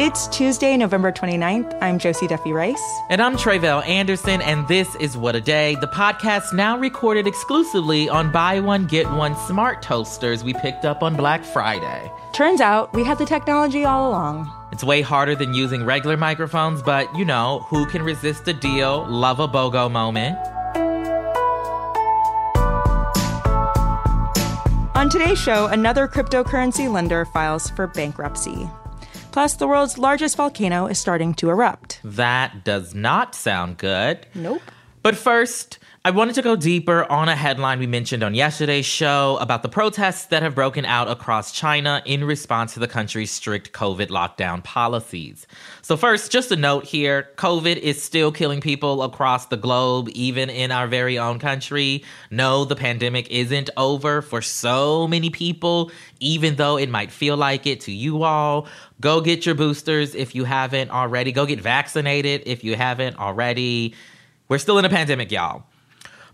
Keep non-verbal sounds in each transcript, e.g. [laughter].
It's Tuesday, November 29th. I'm Josie Duffy Rice. And I'm Tre'vell Anderson, and this is What a Day, the podcast now recorded exclusively on buy one, get one smart toasters we picked up on Black Friday. Turns out we had the technology all along. It's way harder than using regular microphones, but you know, who can resist a deal? Love a BOGO moment. On today's show, another cryptocurrency lender files for bankruptcy. Plus, the world's largest volcano is starting to erupt. That does not sound good. Nope. But first, I wanted to go deeper on a headline we mentioned on yesterday's show about the protests that have broken out across China in response to the country's strict COVID lockdown policies. So, first, just a note here COVID is still killing people across the globe, even in our very own country. No, the pandemic isn't over for so many people, even though it might feel like it to you all. Go get your boosters if you haven't already. Go get vaccinated if you haven't already. We're still in a pandemic, y'all.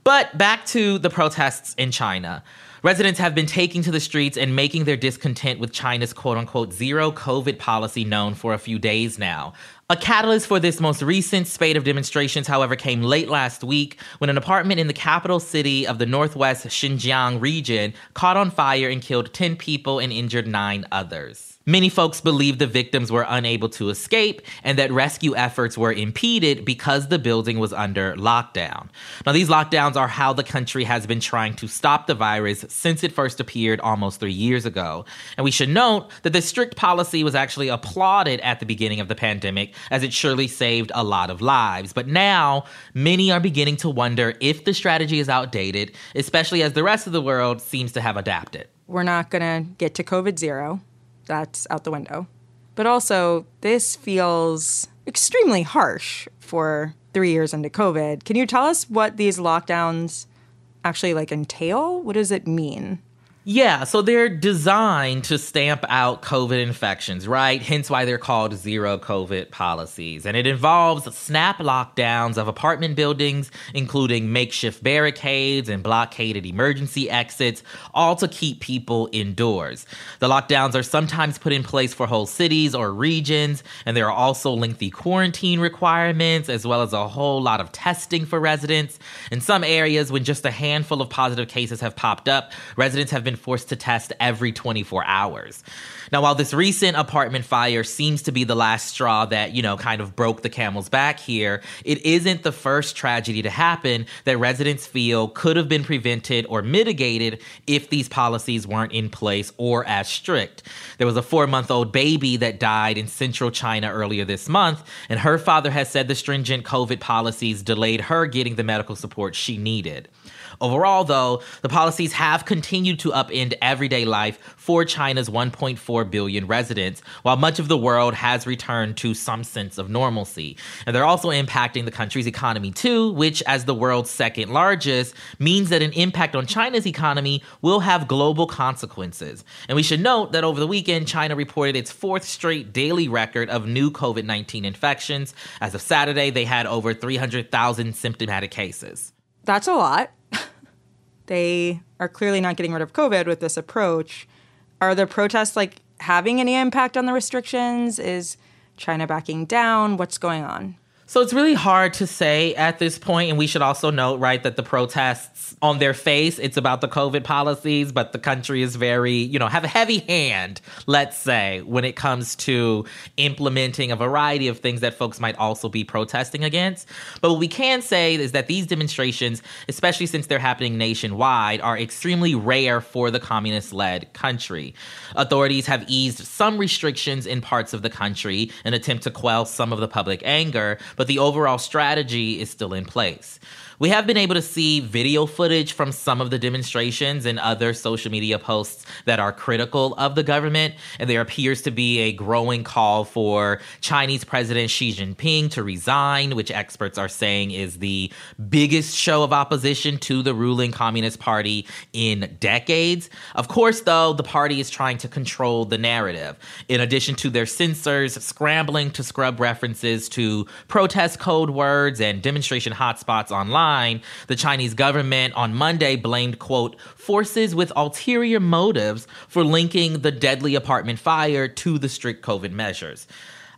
But back to the protests in China. Residents have been taking to the streets and making their discontent with China's quote unquote zero COVID policy known for a few days now. A catalyst for this most recent spate of demonstrations, however, came late last week when an apartment in the capital city of the northwest Xinjiang region caught on fire and killed 10 people and injured nine others. Many folks believe the victims were unable to escape and that rescue efforts were impeded because the building was under lockdown. Now, these lockdowns are how the country has been trying to stop the virus since it first appeared almost three years ago. And we should note that this strict policy was actually applauded at the beginning of the pandemic, as it surely saved a lot of lives. But now, many are beginning to wonder if the strategy is outdated, especially as the rest of the world seems to have adapted. We're not going to get to COVID zero that's out the window. But also, this feels extremely harsh for three years into COVID. Can you tell us what these lockdowns actually like entail? What does it mean? Yeah, so they're designed to stamp out COVID infections, right? Hence why they're called zero COVID policies. And it involves snap lockdowns of apartment buildings, including makeshift barricades and blockaded emergency exits, all to keep people indoors. The lockdowns are sometimes put in place for whole cities or regions, and there are also lengthy quarantine requirements, as well as a whole lot of testing for residents. In some areas, when just a handful of positive cases have popped up, residents have been been forced to test every 24 hours. Now, while this recent apartment fire seems to be the last straw that, you know, kind of broke the camel's back here, it isn't the first tragedy to happen that residents feel could have been prevented or mitigated if these policies weren't in place or as strict. There was a four month old baby that died in central China earlier this month, and her father has said the stringent COVID policies delayed her getting the medical support she needed. Overall, though, the policies have continued to upend everyday life for China's 1.4 billion residents, while much of the world has returned to some sense of normalcy. And they're also impacting the country's economy too, which, as the world's second largest, means that an impact on China's economy will have global consequences. And we should note that over the weekend, China reported its fourth straight daily record of new COVID 19 infections. As of Saturday, they had over 300,000 symptomatic cases. That's a lot they are clearly not getting rid of COVID with this approach. Are the protests like having any impact on the restrictions? Is China backing down? What's going on? So it's really hard to say at this point, and we should also note, right, that the protests on their face, it's about the COVID policies, but the country is very, you know, have a heavy hand, let's say, when it comes to implementing a variety of things that folks might also be protesting against. But what we can say is that these demonstrations, especially since they're happening nationwide, are extremely rare for the communist led country. Authorities have eased some restrictions in parts of the country in attempt to quell some of the public anger but the overall strategy is still in place. We have been able to see video footage from some of the demonstrations and other social media posts that are critical of the government, and there appears to be a growing call for Chinese President Xi Jinping to resign, which experts are saying is the biggest show of opposition to the ruling Communist Party in decades. Of course, though, the party is trying to control the narrative. In addition to their censors scrambling to scrub references to protest code words and demonstration hotspots online, the Chinese government on Monday blamed, quote, forces with ulterior motives for linking the deadly apartment fire to the strict COVID measures.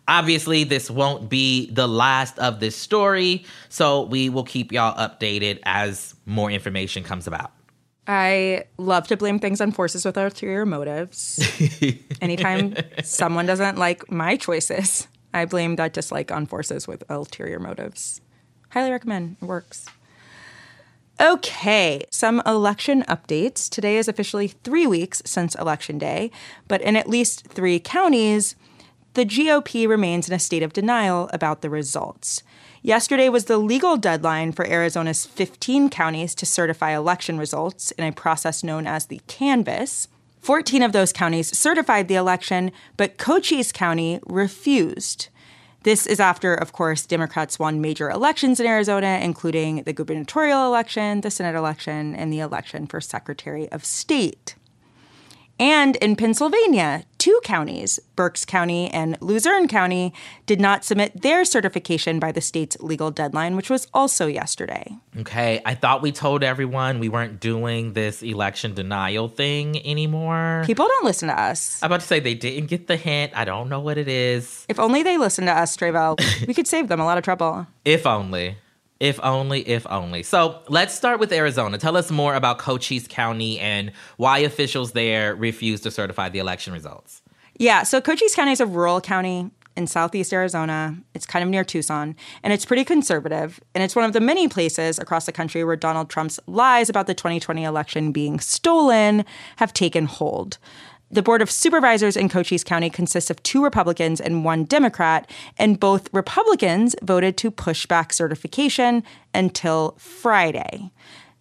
Obviously, this won't be the last of this story, so we will keep y'all updated as more information comes about. I love to blame things on forces with ulterior motives. [laughs] Anytime someone doesn't like my choices, I blame that dislike on forces with ulterior motives. Highly recommend. It works. Okay, some election updates. Today is officially three weeks since Election Day, but in at least three counties, the GOP remains in a state of denial about the results. Yesterday was the legal deadline for Arizona's 15 counties to certify election results in a process known as the canvass. 14 of those counties certified the election, but Cochise County refused. This is after, of course, Democrats won major elections in Arizona, including the gubernatorial election, the Senate election, and the election for Secretary of State. And in Pennsylvania, two counties, Berks County and Luzerne County, did not submit their certification by the state's legal deadline, which was also yesterday. Okay, I thought we told everyone we weren't doing this election denial thing anymore. People don't listen to us. I'm about to say they didn't get the hint. I don't know what it is. If only they listened to us, Tre'vell, [laughs] we could save them a lot of trouble. If only. If only, if only. So let's start with Arizona. Tell us more about Cochise County and why officials there refused to certify the election results. Yeah, so Cochise County is a rural county in southeast Arizona. It's kind of near Tucson, and it's pretty conservative. And it's one of the many places across the country where Donald Trump's lies about the 2020 election being stolen have taken hold. The Board of Supervisors in Cochise County consists of two Republicans and one Democrat, and both Republicans voted to push back certification until Friday.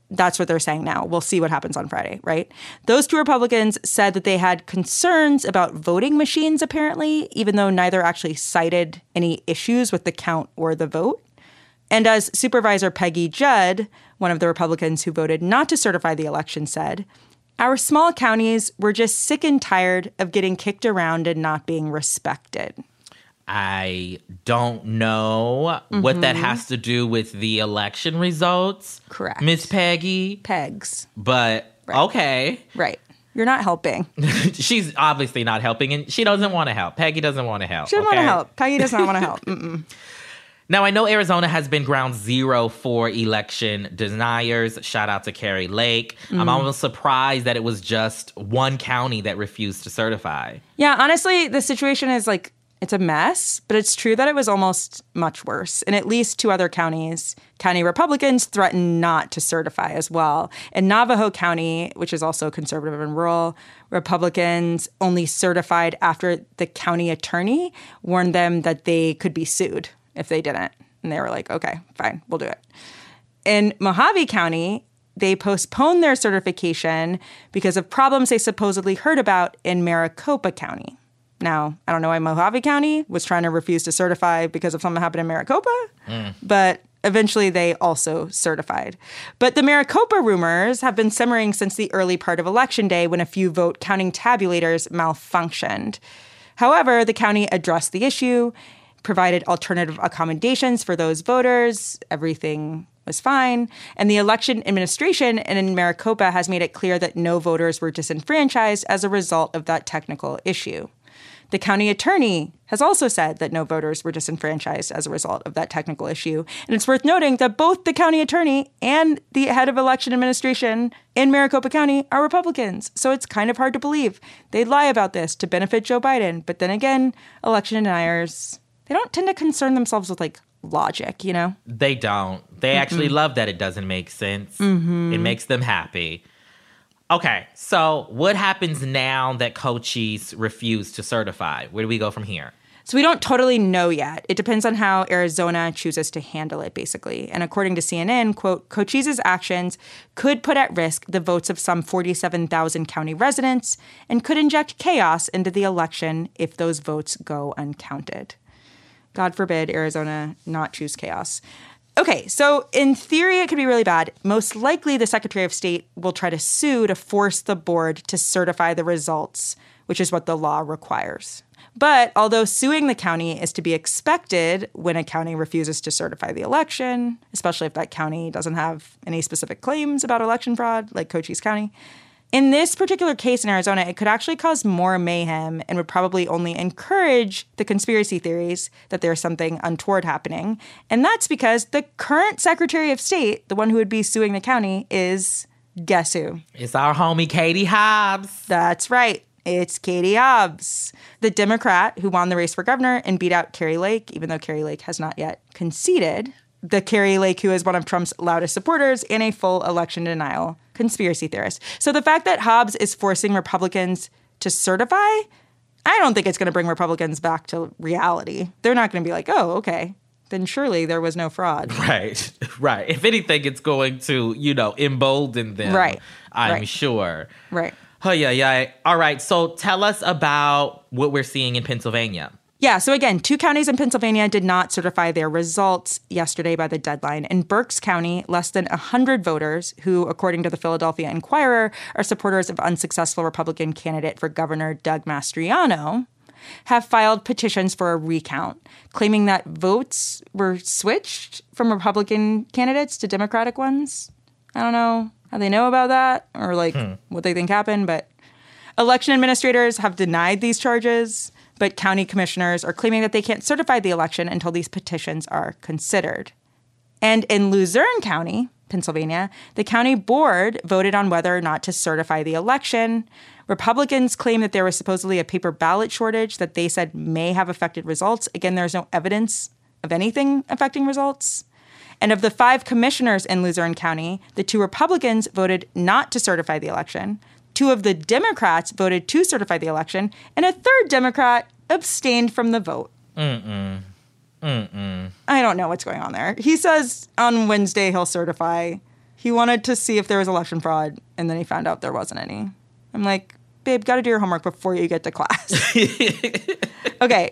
That's what they're saying now. We'll see what happens on Friday, right? Those two Republicans said that they had concerns about voting machines, apparently, even though neither actually cited any issues with the count or the vote. And as Supervisor Peggy Judd, one of the Republicans who voted not to certify the election, said, our small counties were just sick and tired of getting kicked around and not being respected. I don't know mm-hmm. what that mm-hmm. has to do with the election results. Correct. Miss Peggy. Pegs. But right. okay. Right. You're not helping. [laughs] She's obviously not helping, and she doesn't want to help. Peggy doesn't want to help. She doesn't okay? want to help. Peggy does not want to [laughs] help. Mm-mm. Now, I know Arizona has been ground zero for election deniers. Shout out to Kari Lake. Mm. I'm almost surprised that it was just one county that refused to certify. Yeah, honestly, the situation is like it's a mess, but it's true that it was almost much worse. In at least two other counties, county Republicans threatened not to certify as well. In Navajo County, which is also conservative and rural, Republicans only certified after the county attorney warned them that they could be sued if they didn't. And they were like, okay, fine, we'll do it. In Mohave County, they postponed their certification because of problems they supposedly heard about in Maricopa County. Now, I don't know why Mohave County was trying to refuse to certify because of something happened in Maricopa, mm. but eventually they also certified. But the Maricopa rumors have been simmering since the early part of Election Day when a few vote counting tabulators malfunctioned. However, the county addressed the issue provided alternative accommodations for those voters. Everything was fine. And the election administration in Maricopa has made it clear that no voters were disenfranchised as a result of that technical issue. The county attorney has also said that no voters were disenfranchised as a result of that technical issue. And it's worth noting that both the county attorney and the head of election administration in Maricopa County are Republicans. So it's kind of hard to believe they'd lie about this to benefit Joe Biden. But then again, election deniers they don't tend to concern themselves with like logic, you know? They don't. They mm actually love that it doesn't make sense. Mm-hmm. It makes them happy. Okay, so what happens now that Cochise refused to certify? Where do we go from here? So we don't totally know yet. It depends on how Arizona chooses to handle it, basically. And according to CNN, quote, Cochise's actions could put at risk the votes of some 47,000 county residents and could inject chaos into the election if those votes go uncounted. God forbid Arizona not choose chaos. Okay, so in theory, it could be really bad. Most likely, the Secretary of State will try to sue to force the board to certify the results, which is what the law requires. But although suing the county is to be expected when a county refuses to certify the election, especially if that county doesn't have any specific claims about election fraud, like Cochise County, in this particular case in Arizona, it could actually cause more mayhem and would probably only encourage the conspiracy theories that there's something untoward happening. And that's because the current Secretary of State, the one who would be suing the county, is guess who? It's our homie Katie Hobbs. That's right. It's Katie Hobbs, the Democrat who won the race for governor and beat out Kari Lake, even though Kari Lake has not yet conceded the Kari Lake, who is one of Trump's loudest supporters and a full election denial conspiracy theorist. So the fact that Hobbs is forcing Republicans to certify, I don't think it's going to bring Republicans back to reality. They're not going to be like, oh, okay, then surely there was no fraud. [laughs] Right, right. If anything, it's going to, you know, embolden them. Right. I'm right. sure. Right. Oh, yeah, yeah. All right. So tell us about what we're seeing in Pennsylvania. Yeah, so again, two counties in Pennsylvania did not certify their results yesterday by the deadline. In Berks County, less than 100 voters, who, according to the Philadelphia Inquirer, are supporters of unsuccessful Republican candidate for governor Doug Mastriano, have filed petitions for a recount, claiming that votes were switched from Republican candidates to Democratic ones. I don't know how they know about that or like hmm. what they think happened, but election administrators have denied these charges but county commissioners are claiming that they can't certify the election until these petitions are considered. And in Luzerne County, Pennsylvania, the county board voted on whether or not to certify the election. Republicans claim that there was supposedly a paper ballot shortage that they said may have affected results. Again, there's no evidence of anything affecting results. And of the five commissioners in Luzerne County, the two Republicans voted not to certify the election. Two of the Democrats voted to certify the election, and a third Democrat abstained from the vote. Mm-mm. Mm-mm. I don't know what's going on there. He says on Wednesday he'll certify. He wanted to see if there was election fraud, and then he found out there wasn't any. I'm like, babe, got to do your homework before you get to class. [laughs] okay,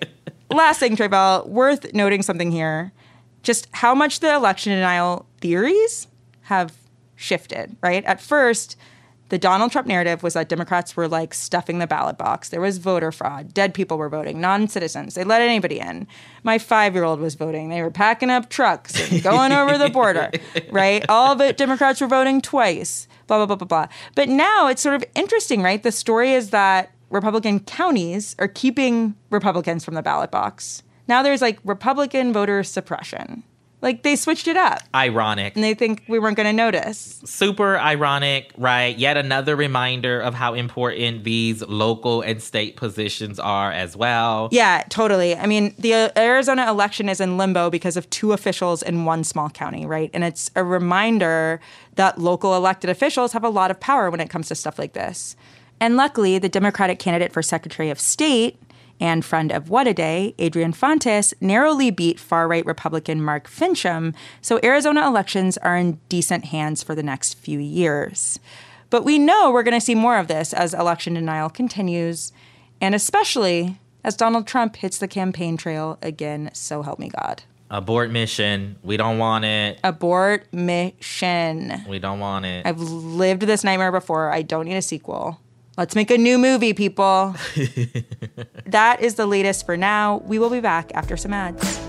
last thing, Tre'vell, worth noting something here. Just how much the election denial theories have shifted, right? At first, the Donald Trump narrative was that Democrats were like stuffing the ballot box. There was voter fraud. Dead people were voting, non citizens. They let anybody in. My five year old was voting. They were packing up trucks and going over the border, [laughs] right? All the Democrats were voting twice, blah, blah, blah, blah, blah. But now it's sort of interesting, right? The story is that Republican counties are keeping Republicans from the ballot box. Now there's like Republican voter suppression. Like they switched it up. Ironic. And they think we weren't going to notice. Super ironic, right? Yet another reminder of how important these local and state positions are as well. Yeah, totally. I mean, the Arizona election is in limbo because of two officials in one small county, right? And it's a reminder that local elected officials have a lot of power when it comes to stuff like this. And luckily, the Democratic candidate for Secretary of State, and friend of What a Day, Adrian Fontes, narrowly beat far right Republican Mark Finchem, so Arizona elections are in decent hands for the next few years. But we know we're going to see more of this as election denial continues, and especially as Donald Trump hits the campaign trail again, so help me God. Abort mission. We don't want it. Abort mission. We don't want it. I've lived this nightmare before. I don't need a sequel. Let's make a new movie, people. [laughs] that is the latest for now. We will be back after some ads.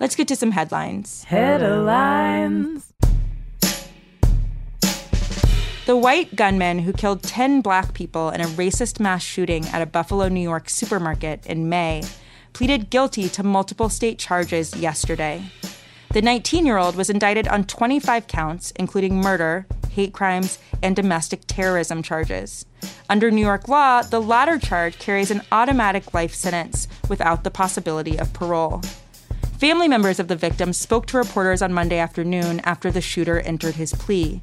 Let's get to some headlines. Headlines. The white gunman who killed 10 black people in a racist mass shooting at a Buffalo, New York supermarket in May pleaded guilty to multiple state charges yesterday. The 19 year old was indicted on 25 counts, including murder, hate crimes, and domestic terrorism charges. Under New York law, the latter charge carries an automatic life sentence without the possibility of parole. Family members of the victim spoke to reporters on Monday afternoon after the shooter entered his plea.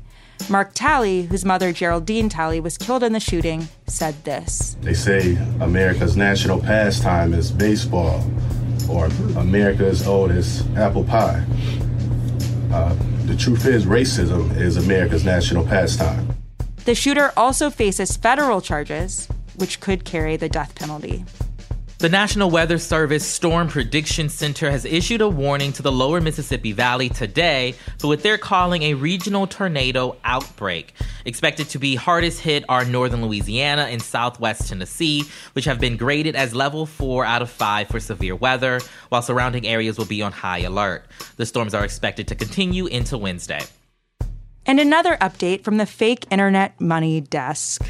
Mark Talley, whose mother Geraldine Talley was killed in the shooting, said this. They say America's national pastime is baseball, or America's oldest apple pie. Uh, the truth is, racism is America's national pastime. The shooter also faces federal charges, which could carry the death penalty. The National Weather Service Storm Prediction Center has issued a warning to the lower Mississippi Valley today for what they're calling a regional tornado outbreak. Expected to be hardest hit are northern Louisiana and southwest Tennessee, which have been graded as level 4 out of 5 for severe weather, while surrounding areas will be on high alert. The storms are expected to continue into Wednesday. And another update from the fake internet money desk.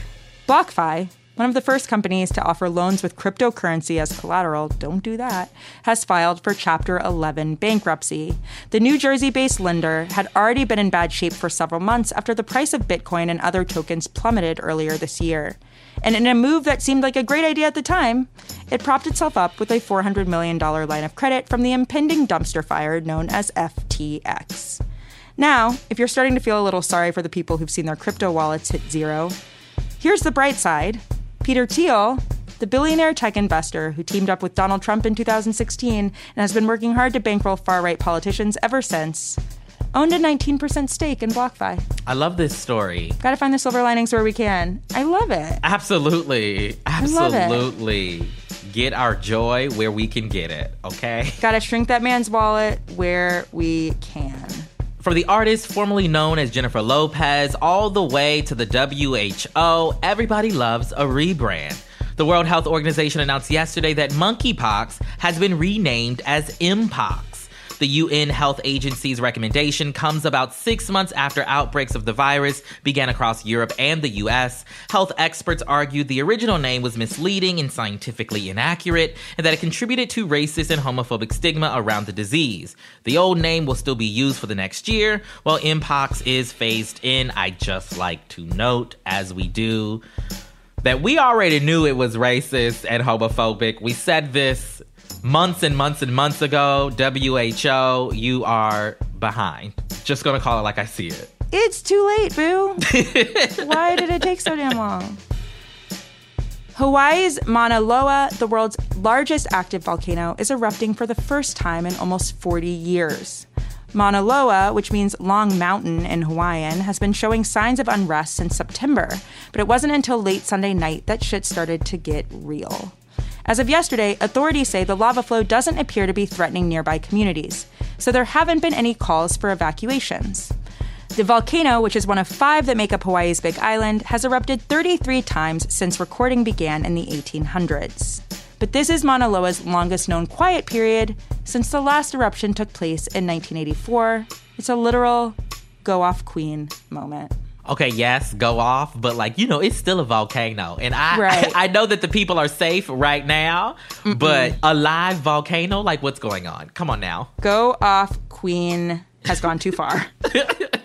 BlockFi, one of the first companies to offer loans with cryptocurrency as collateral, don't do that, has filed for Chapter 11 bankruptcy. The New Jersey based lender had already been in bad shape for several months after the price of Bitcoin and other tokens plummeted earlier this year. And in a move that seemed like a great idea at the time, it propped itself up with a $400 million line of credit from the impending dumpster fire known as FTX. Now, if you're starting to feel a little sorry for the people who've seen their crypto wallets hit zero, here's the bright side. Peter Thiel, the billionaire tech investor who teamed up with Donald Trump in 2016 and has been working hard to bankroll far right politicians ever since, owned a 19% stake in BlockFi. I love this story. Gotta find the silver linings where we can. I love it. Absolutely. Absolutely. Get our joy where we can get it, okay? Gotta shrink that man's wallet where we can. From the artist formerly known as Jennifer Lopez all the way to the WHO, everybody loves a rebrand. The World Health Organization announced yesterday that monkeypox has been renamed as Mpox. The UN Health Agency's recommendation comes about six months after outbreaks of the virus began across Europe and the US. Health experts argued the original name was misleading and scientifically inaccurate, and that it contributed to racist and homophobic stigma around the disease. The old name will still be used for the next year, while Mpox is phased in. I just like to note, as we do, that we already knew it was racist and homophobic. We said this months and months and months ago. WHO, you are behind. Just gonna call it like I see it. It's too late, boo. [laughs] Why did it take so damn long? Hawaii's Mauna Loa, the world's largest active volcano, is erupting for the first time in almost 40 years. Mauna Loa, which means long mountain in Hawaiian, has been showing signs of unrest since September, but it wasn't until late Sunday night that shit started to get real. As of yesterday, authorities say the lava flow doesn't appear to be threatening nearby communities, so there haven't been any calls for evacuations. The volcano, which is one of five that make up Hawaii's Big Island, has erupted 33 times since recording began in the 1800s. But this is Mauna Loa's longest known quiet period since the last eruption took place in 1984. It's a literal go off queen moment. Okay, yes, go off, but like you know, it's still a volcano, and I Right. [laughs] I, know that the people are safe right now, but a live volcano, like what's going on? Come on now. Go off queen has gone too far. [laughs]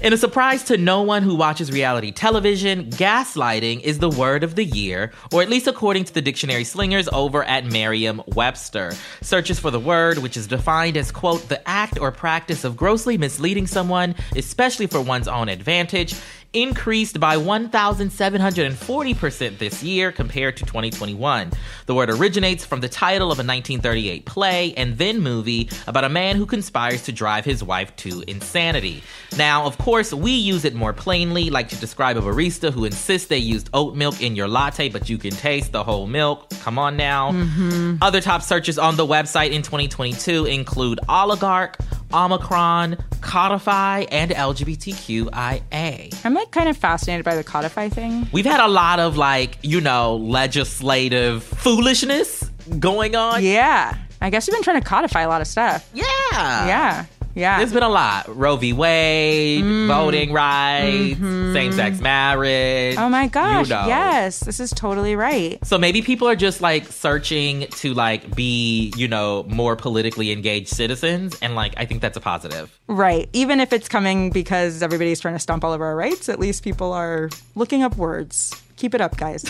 In a surprise to no one who watches reality television, gaslighting is the word of the year, or at least according to the dictionary slingers over at Merriam Webster. Searches for the word, which is defined as, quote, the act or practice of grossly misleading someone, especially for one's own advantage, increased by 1,740% this year compared to 2021. The word originates from the title of a 1938 play and then movie about a man who conspires to drive his wife to insanity. Now, of course, we use it more plainly, like to describe a barista who insists they used oat milk in your latte, but you can taste the whole milk. Come on now. Mm-hmm. Other top searches on the website in 2022 include oligarch, Omicron, Codify, and LGBTQIA. I'm like kind of fascinated by the codify thing. We've had a lot of like, you know, legislative foolishness going on. Yeah. I guess we've been trying to codify a lot of stuff. Yeah. Yeah. Yeah. There's been a lot. Roe v. Wade, mm-hmm. voting rights, mm-hmm. same sex marriage. oh my gosh. You know. Yes. This is totally right. So maybe people are just like searching to like be, you know, more politically engaged citizens. And like, I think that's a positive. Right. Even if it's coming because everybody's trying to stomp all of our rights, at least people are looking up words. Keep it up, guys.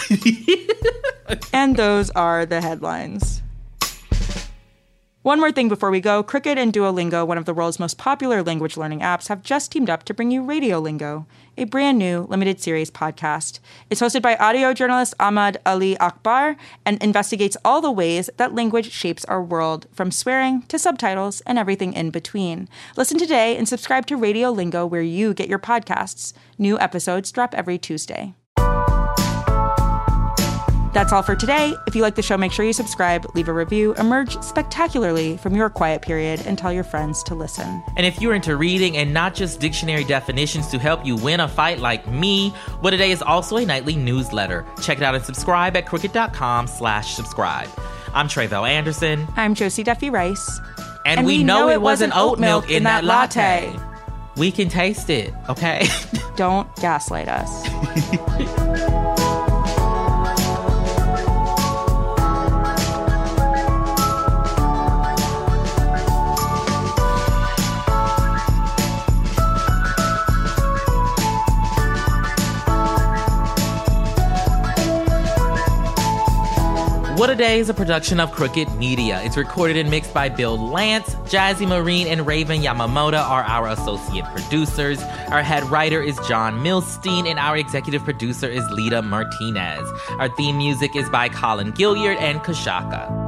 [laughs] and those are the headlines. One more thing before we go Crooked and Duolingo, one of the world's most popular language learning apps, have just teamed up to bring you Radiolingo, a brand new limited series podcast. It's hosted by audio journalist Ahmad Ali Akbar and investigates all the ways that language shapes our world, from swearing to subtitles and everything in between. Listen today and subscribe to Radiolingo where you get your podcasts. New episodes drop every Tuesday. That's all for today. If you like the show, make sure you subscribe, leave a review, emerge spectacularly from your quiet period, and tell your friends to listen. And if you're into reading and not just dictionary definitions to help you win a fight like me, What Today is also a nightly newsletter. Check it out and subscribe at crooked.com slash subscribe. I'm Tre'vell Anderson, I'm Josie Duffy Rice. and, we, know, it wasn't oat milk in that latte. We can taste it, okay? [laughs] Don't gaslight us. [laughs] What a Day is a production of Crooked Media. It's recorded and mixed by Bill Lance. Jazzy Marine and Raven Yamamoto are our associate producers. Our head writer is John Milstein, and our executive producer is Lita Martinez. Our theme music is by Colin Gilliard and Kashaka.